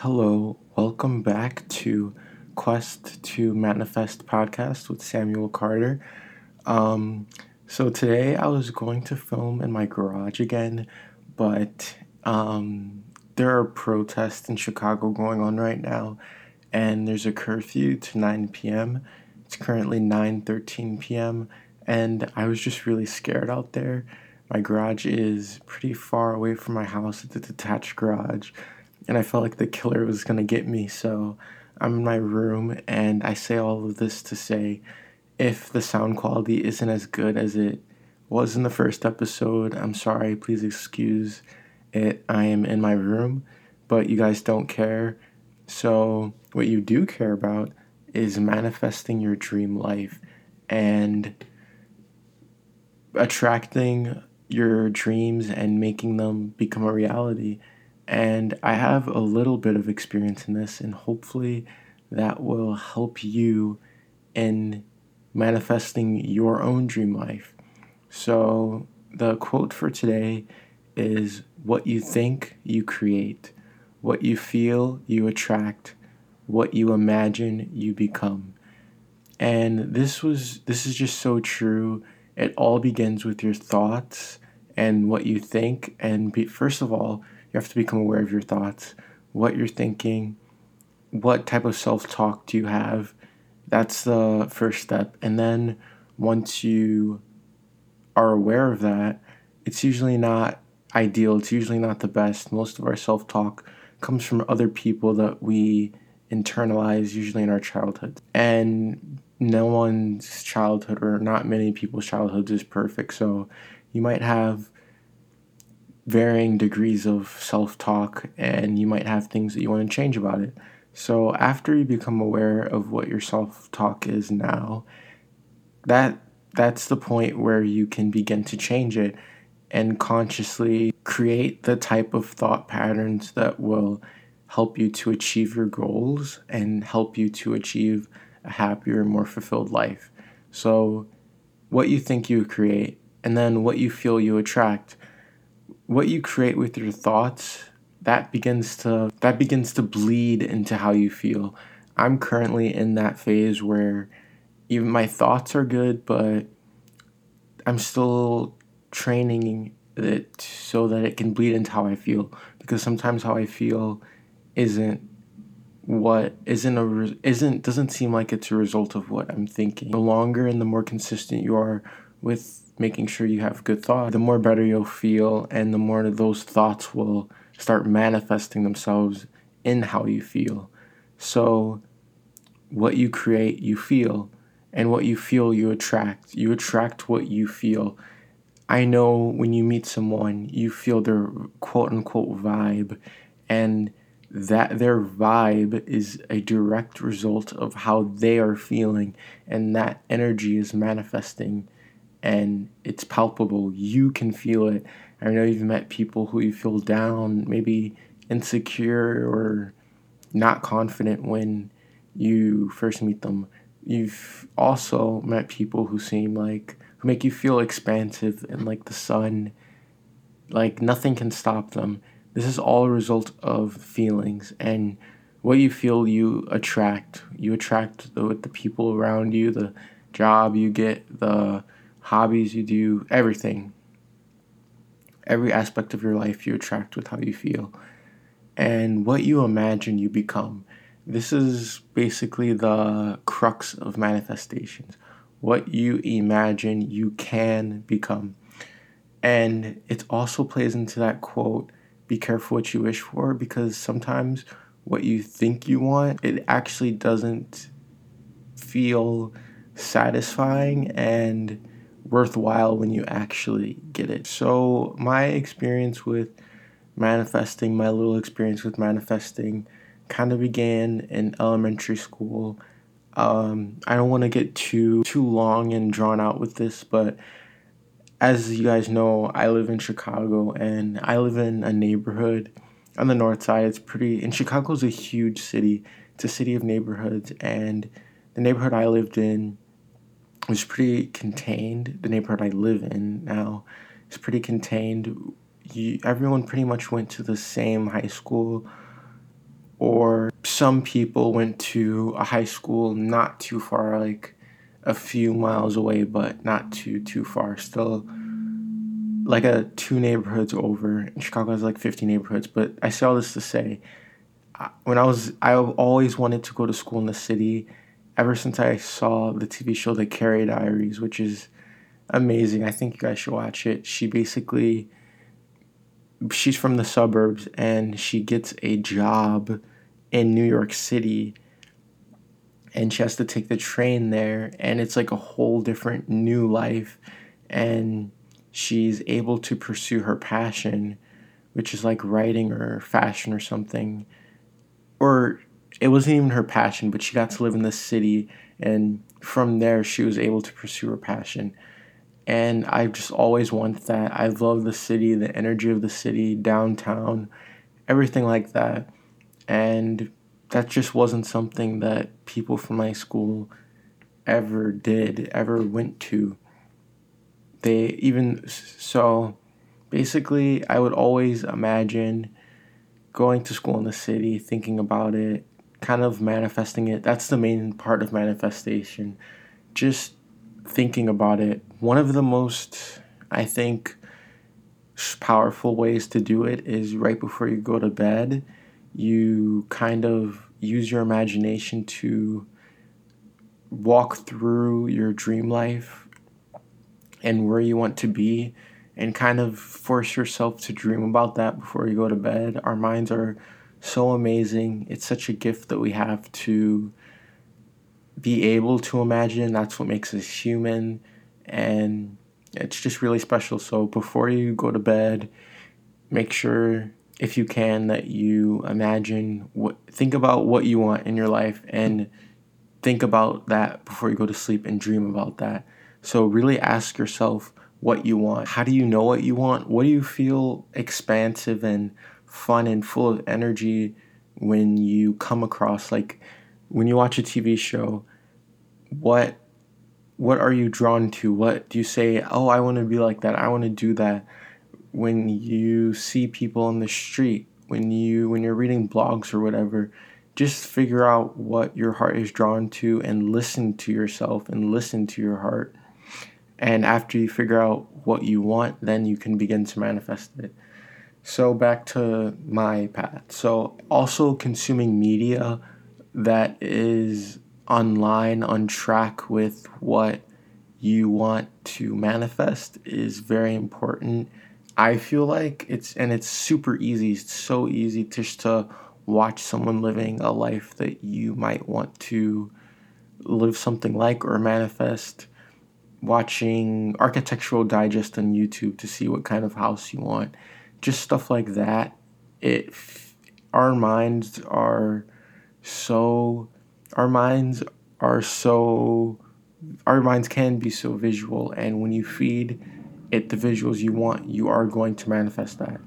Hello, welcome back to Quest to Manifest podcast with Samuel Carter. Um, so today I was going to film in my garage again, but um, there are protests in Chicago going on right now, and there's a curfew to 9 p.m. It's currently 9:13 p.m. and I was just really scared out there. My garage is pretty far away from my house. It's a detached garage and I felt like the killer was gonna get me. So I'm in my room, and I say all of this to say if the sound quality isn't as good as it was in the first episode, I'm sorry. Please excuse it. I am in my room, but you guys don't care. So, what you do care about is manifesting your dream life and attracting your dreams and making them become a reality. And I have a little bit of experience in this, and hopefully that will help you in manifesting your own dream life. So, the quote for today is What you think, you create. What you feel, you attract. What you imagine, you become. And this was this is just so true. It all begins with your thoughts and what you think and be, first of all, you have to become aware of your thoughts, what you're thinking, what type of self talk do you have. That's the first step. And then once you are aware of that, it's usually not ideal, it's usually not the best. Most of our self talk comes from other people that we internalize, usually in our childhood. And no one's childhood, or not many people's childhoods, is perfect. So you might have varying degrees of self talk, and you might have things that you want to change about it. So, after you become aware of what your self talk is now, that that's the point where you can begin to change it and consciously create the type of thought patterns that will help you to achieve your goals and help you to achieve a happier, more fulfilled life. So, what you think you create, and then what you feel you attract what you create with your thoughts that begins to that begins to bleed into how you feel. I'm currently in that phase where even my thoughts are good, but I'm still training it so that it can bleed into how I feel because sometimes how I feel isn't what isn't a isn't doesn't seem like it's a result of what I'm thinking. The longer and the more consistent you are with making sure you have good thoughts, the more better you'll feel, and the more those thoughts will start manifesting themselves in how you feel. So, what you create, you feel, and what you feel, you attract. You attract what you feel. I know when you meet someone, you feel their quote unquote vibe, and that their vibe is a direct result of how they are feeling, and that energy is manifesting and it's palpable. You can feel it. I know you've met people who you feel down, maybe insecure or not confident when you first meet them. You've also met people who seem like who make you feel expansive and like the sun, like nothing can stop them. This is all a result of feelings and what you feel you attract. You attract the, with the people around you, the job you get, the hobbies you do, everything. Every aspect of your life you attract with how you feel. And what you imagine you become. This is basically the crux of manifestations. What you imagine you can become. And it also plays into that quote be careful what you wish for because sometimes what you think you want, it actually doesn't feel satisfying and worthwhile when you actually get it. So, my experience with manifesting, my little experience with manifesting, kind of began in elementary school. Um, I don't want to get too too long and drawn out with this, but as you guys know, I live in Chicago and I live in a neighborhood on the north side. It's pretty, and Chicago's a huge city. It's a city of neighborhoods, and the neighborhood I lived in was pretty contained. The neighborhood I live in now is pretty contained. You, everyone pretty much went to the same high school. or some people went to a high school not too far, like a few miles away, but not too too far. Still, like a two neighborhoods over. Chicago has like 50 neighborhoods, but I say all this to say, when I was, I always wanted to go to school in the city. Ever since I saw the TV show The Carrie Diaries, which is amazing. I think you guys should watch it. She basically she's from the suburbs and she gets a job in New York City and she has to take the train there and it's like a whole different new life and she's able to pursue her passion which is like writing or fashion or something or it wasn't even her passion but she got to live in the city and from there she was able to pursue her passion and I just always wanted that. I love the city, the energy of the city, downtown, everything like that. And that just wasn't something that people from my school ever did, ever went to. They even so basically I would always imagine going to school in the city, thinking about it, kind of manifesting it. That's the main part of manifestation. Just thinking about it, one of the most, I think, powerful ways to do it is right before you go to bed, you kind of use your imagination to walk through your dream life and where you want to be and kind of force yourself to dream about that before you go to bed. Our minds are so amazing. It's such a gift that we have to be able to imagine. That's what makes us human. And it's just really special. So before you go to bed, make sure if you can that you imagine what think about what you want in your life and think about that before you go to sleep and dream about that. So really ask yourself what you want. How do you know what you want? What do you feel expansive and fun and full of energy when you come across like when you watch a TV show, what what are you drawn to? What do you say, "Oh, I want to be like that. I want to do that." When you see people on the street, when you when you're reading blogs or whatever, just figure out what your heart is drawn to and listen to yourself and listen to your heart. And after you figure out what you want, then you can begin to manifest it. So back to my path. So also consuming media that is online on track with what you want to manifest is very important. I feel like it's and it's super easy. It's so easy just to watch someone living a life that you might want to live something like or manifest watching architectural digest on YouTube to see what kind of house you want just stuff like that. It our minds are so our minds are so our minds can be so visual and when you feed it the visuals you want you are going to manifest that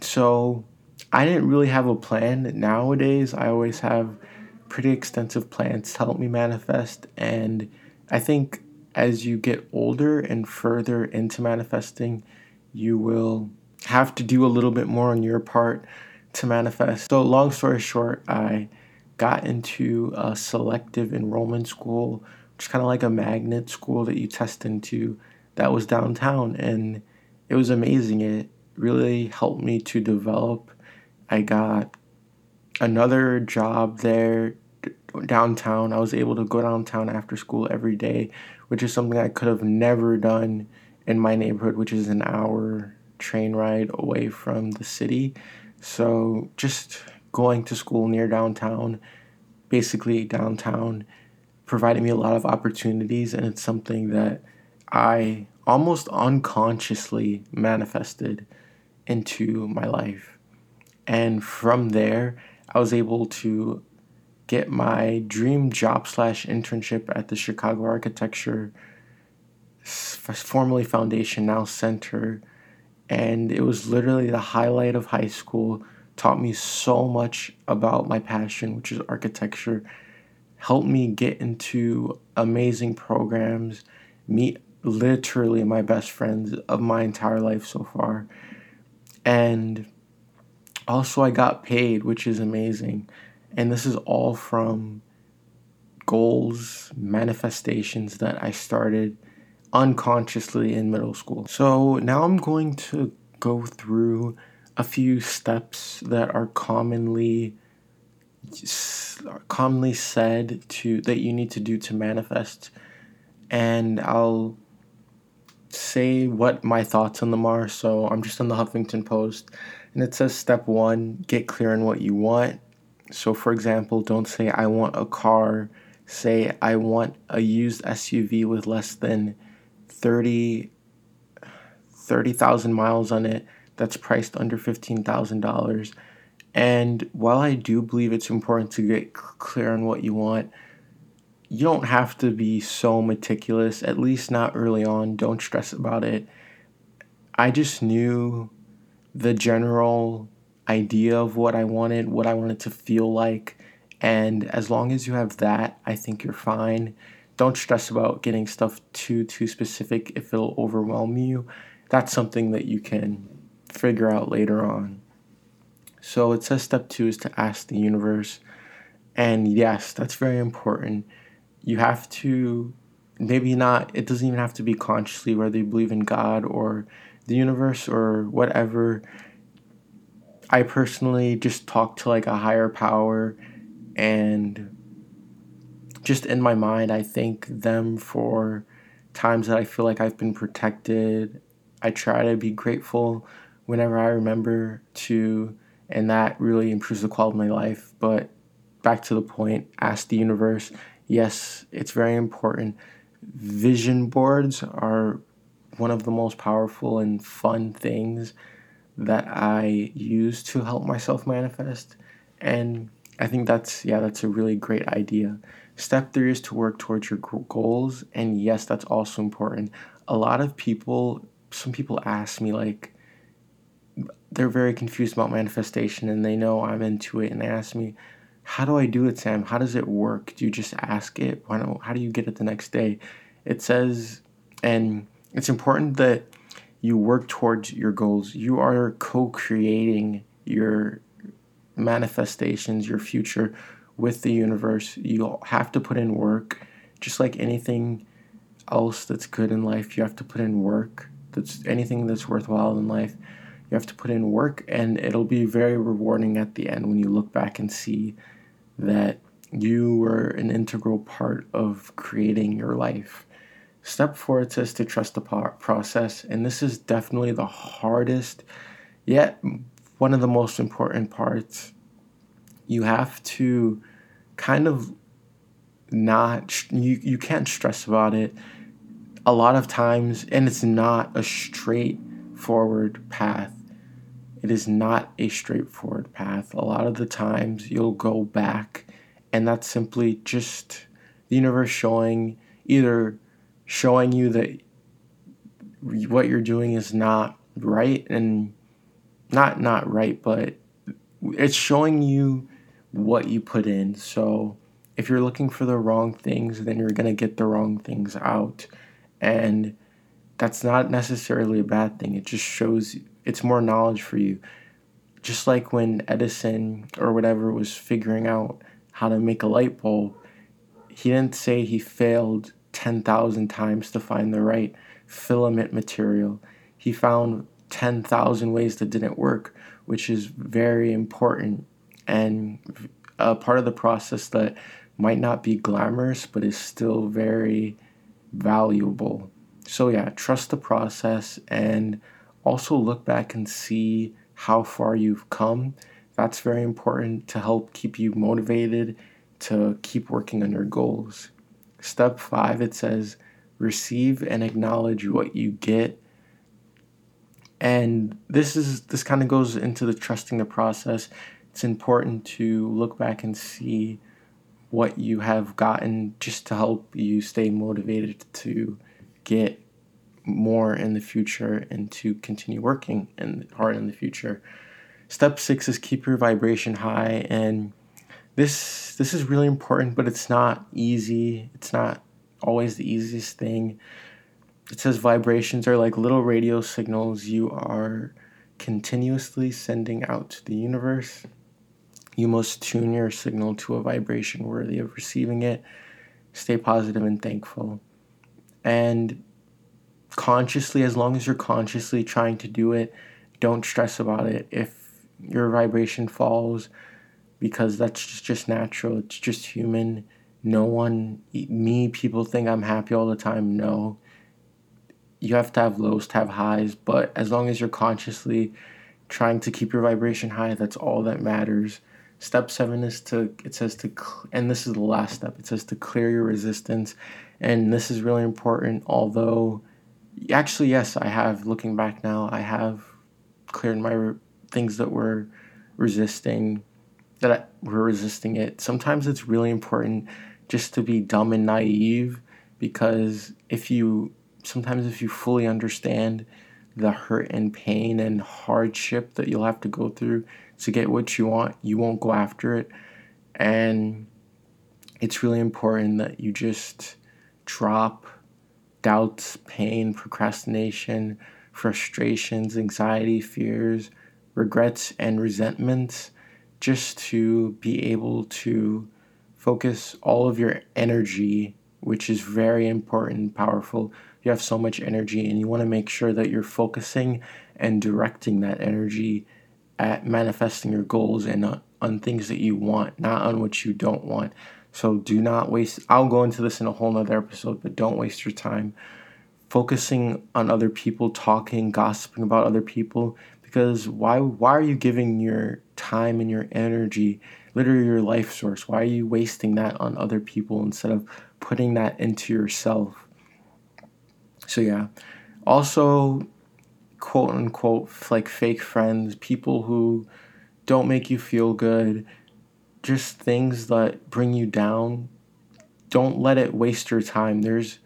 so i didn't really have a plan nowadays i always have pretty extensive plans to help me manifest and i think as you get older and further into manifesting you will have to do a little bit more on your part to manifest. So, long story short, I got into a selective enrollment school, which is kind of like a magnet school that you test into, that was downtown. And it was amazing. It really helped me to develop. I got another job there downtown. I was able to go downtown after school every day, which is something I could have never done in my neighborhood, which is an hour train ride away from the city. So just going to school near downtown, basically downtown, provided me a lot of opportunities, and it's something that I almost unconsciously manifested into my life. And from there, I was able to get my dream job slash internship at the Chicago Architecture, formerly Foundation, now Center and it was literally the highlight of high school taught me so much about my passion which is architecture helped me get into amazing programs meet literally my best friends of my entire life so far and Also, I got paid, which is amazing. And this is all from goals, manifestations that I started unconsciously in middle school. So now I'm going to go through a few steps that are commonly commonly said to that you need to do to manifest and I'll say what my thoughts on them are. So I'm just on the Huffington Post and it says step 1, get clear on what you want. So for example, don't say I want a car, say I want a used SUV with less than 30 30,000 miles on it that's priced under $15,000. And while I do believe it's important to get clear on what you want, you don't have to be so meticulous, at least not early on. Don't stress about it. I just knew the general idea of what I wanted, what I wanted to feel like. And as long as you have that, I think you're fine. Don't stress about getting stuff too too specific if it'll overwhelm you. That's something that you can figure out later on. So it says step 2 is to ask the universe. And yes, that's very important you have to maybe not it doesn't even have to be consciously whether you believe in god or the universe or whatever i personally just talk to like a higher power and just in my mind i thank them for times that i feel like i've been protected i try to be grateful whenever i remember to and that really improves the quality of my life but back to the point ask the universe yes, it's very important. Vision boards are one of the most powerful and fun things that I use to help myself manifest. And I think that's, yeah, that's a really great idea. Step three is to work towards your goals. And yes, that's also important. A lot of people, some people ask me, like, they're very confused about manifestation and they know I'm into it and they ask me, how do I do it, Sam? How does it work? Do you just ask it? Why don't, how do you get it the next day? It says, and it's important that you work towards your goals. You are co creating your manifestations, your future with the universe. You have to put in work, just like anything else that's good in life. You have to put in work. That's anything that's worthwhile in life. You have to put in work, and it'll be very rewarding at the end when you look back and see that you were an integral part of creating your life. Step four, it says to trust the process. And this is definitely the hardest, yet one of the most important parts. You have to kind of not, you, you can't stress about it. A lot of times, and it's not a straightforward path it is not a straightforward path. A lot of the times you'll go back, and that's simply just the universe showing either showing you that what you're doing is not right and not not right, but it's showing you what you put in. So if you're looking for the wrong things, then you're going to get the wrong things out. And that's not necessarily a bad thing. It just shows it's more knowledge for you. Just like when Edison or whatever was figuring out how to make a light bulb, he didn't say he failed 10,000 times to find the right filament material. He found 10,000 ways that didn't work, which is very important and a part of the process that might not be glamorous but is still very valuable. So, yeah, trust the process and also look back and see how far you've come. That's very important to help keep you motivated to keep working on your goals. Step five, it says, receive and acknowledge what you get. And this is this kind of goes into the trusting the process. It's important to look back and see what you have gotten just to help you stay motivated to get more in the future and to continue working and hard in the future. Step six is keep your vibration high, and this this is really important, but it's not easy. It's not always the easiest thing. It says vibrations are like little radio signals you are continuously sending out to the universe. You must tune your signal to a vibration worthy of receiving it. Stay positive and thankful. And consciously, as long as you're consciously trying to do it, don't stress about it. If your vibration falls, because that's just, natural, it's just human. No one, me, people think I'm happy all the time. No. You have to have lows to have highs, but as long as you're consciously trying to keep your vibration high, that's all that matters. Step seven is to, it says to, and this is the last step, it says to clear your resistance. And this is really important, although, actually, yes, I have, looking back now, I have cleared my things that were resisting, that I, were resisting it. Sometimes it's really important just to be dumb and naive because if you, sometimes if you fully understand the hurt and pain and hardship that you'll have to go through to get what you want, you won't go after it. And it's really important that you just drop doubts, pain, procrastination, frustrations, anxiety, fears, regrets, and resentments just to be able to focus all of your energy, which is very important and powerful. You have so much energy, and you want to make sure that you're focusing and directing that energy at manifesting your goals and on, on things that you want, not on what you don't want. So do not waste. I'll go into this in a whole nother episode, but don't waste your time focusing on other people, talking, gossiping about other people. Because why? Why are you giving your time and your energy, literally your life source? Why are you wasting that on other people instead of putting that into yourself? So yeah. Also, quote unquote like fake friends, people who don't make you feel good, just things that bring you down. Don't let it waste your time. There's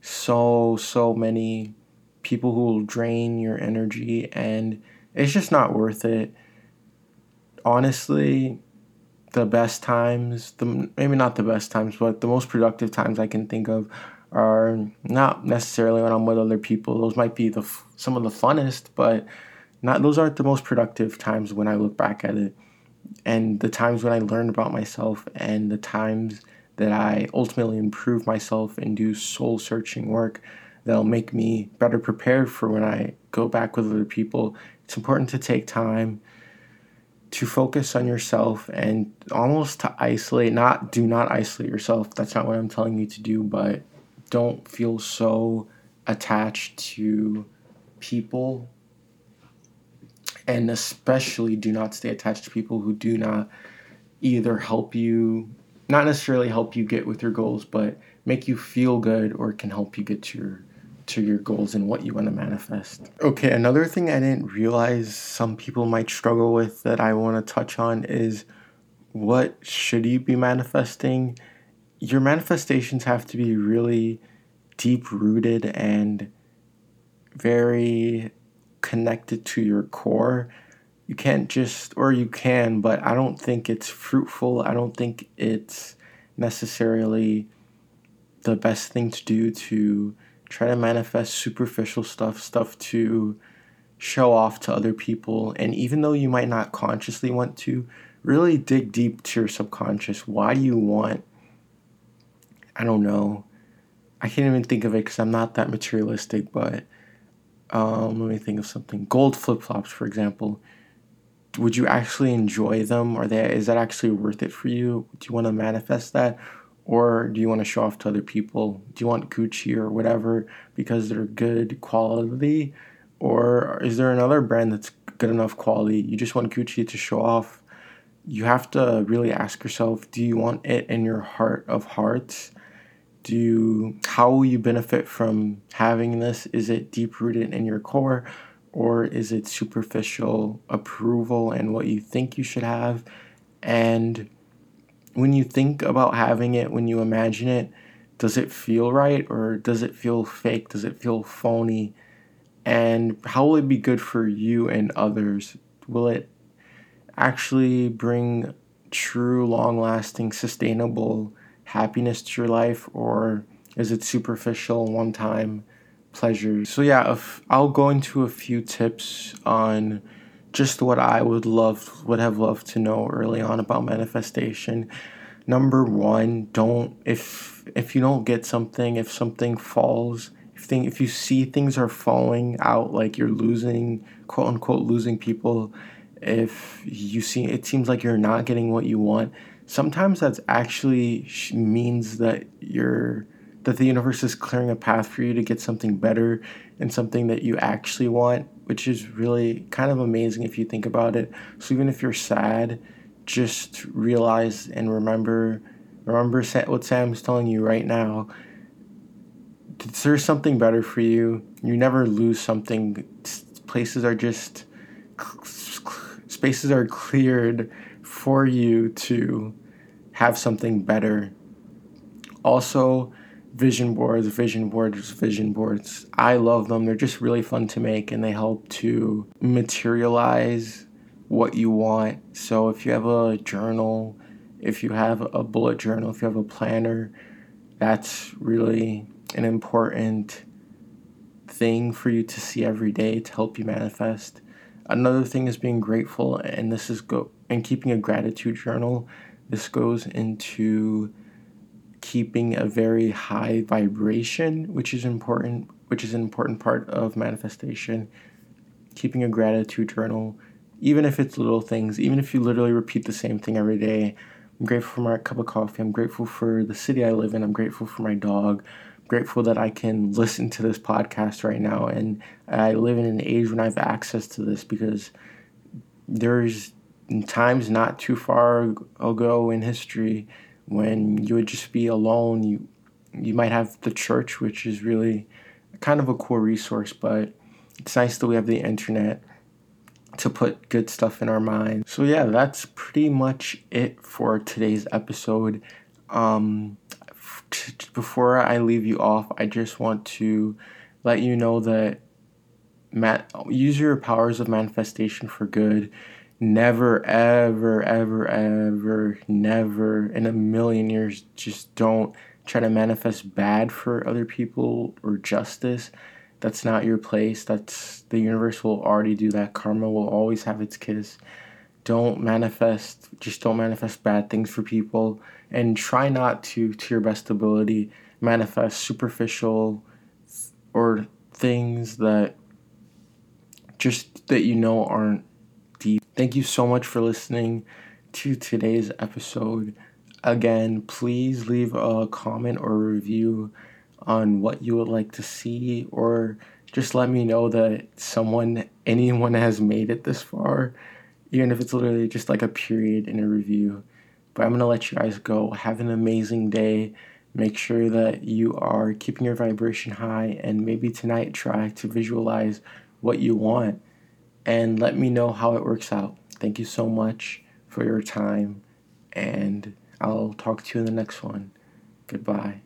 so so many people who will drain your energy and it's just not worth it. Honestly, the best times, the maybe not the best times, but the most productive times I can think of are not necessarily when I'm with other people. Those might be the some of the funnest, but not those aren't the most productive times when I look back at it. And the times when I learn about myself and the times that I ultimately improve myself and do soul searching work that'll make me better prepared for when I go back with other people. It's important to take time to focus on yourself and almost to isolate not do not isolate yourself that's not what i'm telling you to do but don't feel so attached to people and especially do not stay attached to people who do not either help you not necessarily help you get with your goals but make you feel good or can help you get to your to your goals and what you want to manifest. Okay, another thing I didn't realize some people might struggle with that I want to touch on is what should you be manifesting your manifestations have to be really deep rooted and very connected to your core. You can't just, or you can, but I don't think it's fruitful. I don't think it's necessarily the best thing to do to try to manifest superficial stuff, stuff to show off to other people. And even though you might not consciously want to, really dig deep to your subconscious. Why do you want I don't know. I can't even think of it because I'm not that materialistic, but um, let me think of something. Gold flip flops, for example. Would you actually enjoy them? Are they is that actually worth it for you? Do you want to manifest that? Or do you want to show off to other people? Do you want Gucci or whatever because they're good quality? Or is there another brand that's good enough quality? You just want Gucci to show off. You have to really ask yourself do you want it in your heart of hearts? Do you, how will you benefit from having this? Is it deep rooted in your core or is it superficial approval and what you think you should have? And when you think about having it, when you imagine it, does it feel right or does it feel fake? Does it feel phony? And how will it be good for you and others? Will it actually bring true, long lasting, sustainable happiness to your life or is it superficial one time pleasure so yeah if i'll go into a few tips on just what I would love would have loved to know early on about manifestation. Number one, don't if if you don't get something, if something falls, if thing if you see things are falling out like you're losing quote unquote losing people, if you see it seems like you're not getting what you want, sometimes that's actually means that you're that the universe is clearing a path for you to get something better and something that you actually want, which is really kind of amazing if you think about it. So even if you're sad, just realize and remember remember what Sam's telling you right now. There's something better for you. You never lose something. Places are just spaces are cleared for you to have something better. Also, vision boards, vision boards, vision boards. I love them. They're just really fun to make and they help to materialize what you want. So if you have a journal, if you have a bullet journal, if you have a planner, that's really an important thing for you to see every day to help you manifest. Another thing is being grateful and this is go and keeping a gratitude journal. This goes into keeping a very high vibration, which is important, which is an important part of manifestation. Keeping a gratitude journal, even if it's little things, even if you literally repeat the same thing every day. I'm grateful for my cup of coffee. I'm grateful for the city I live in. I'm grateful for my dog. I'm grateful that I can listen to this podcast right now. And I live in an age when I have access to this because there's times not too far ago in history when you would just be alone. You you might have the church, which is really kind of a cool resource, but it's nice that we have the internet to put good stuff in our mind. So yeah, that's pretty much it for today's episode. Um, before I leave you off, I just want to let you know that Matt, use your powers of manifestation for good never, ever, ever, ever, never in a million years just don't try to manifest bad for other people or justice. That's not your place. That's the universe will already do that. Karma will always have its kiss. Don't manifest, just don't manifest bad things for people and try not to, to your best ability, manifest superficial or things that just that you know aren't. Thank you so much for listening to today's episode. Again, please leave a comment or review on what you would like to see, or just let me know that someone, anyone has made it this far, even if it's literally just like a period in a review. But I'm going to let you guys go. Have an amazing day. Make sure that you are keeping your vibration high, and maybe tonight try to visualize what you want and let me know how it works out. Thank you so much for your time, and I'll talk to you in the next one. Goodbye.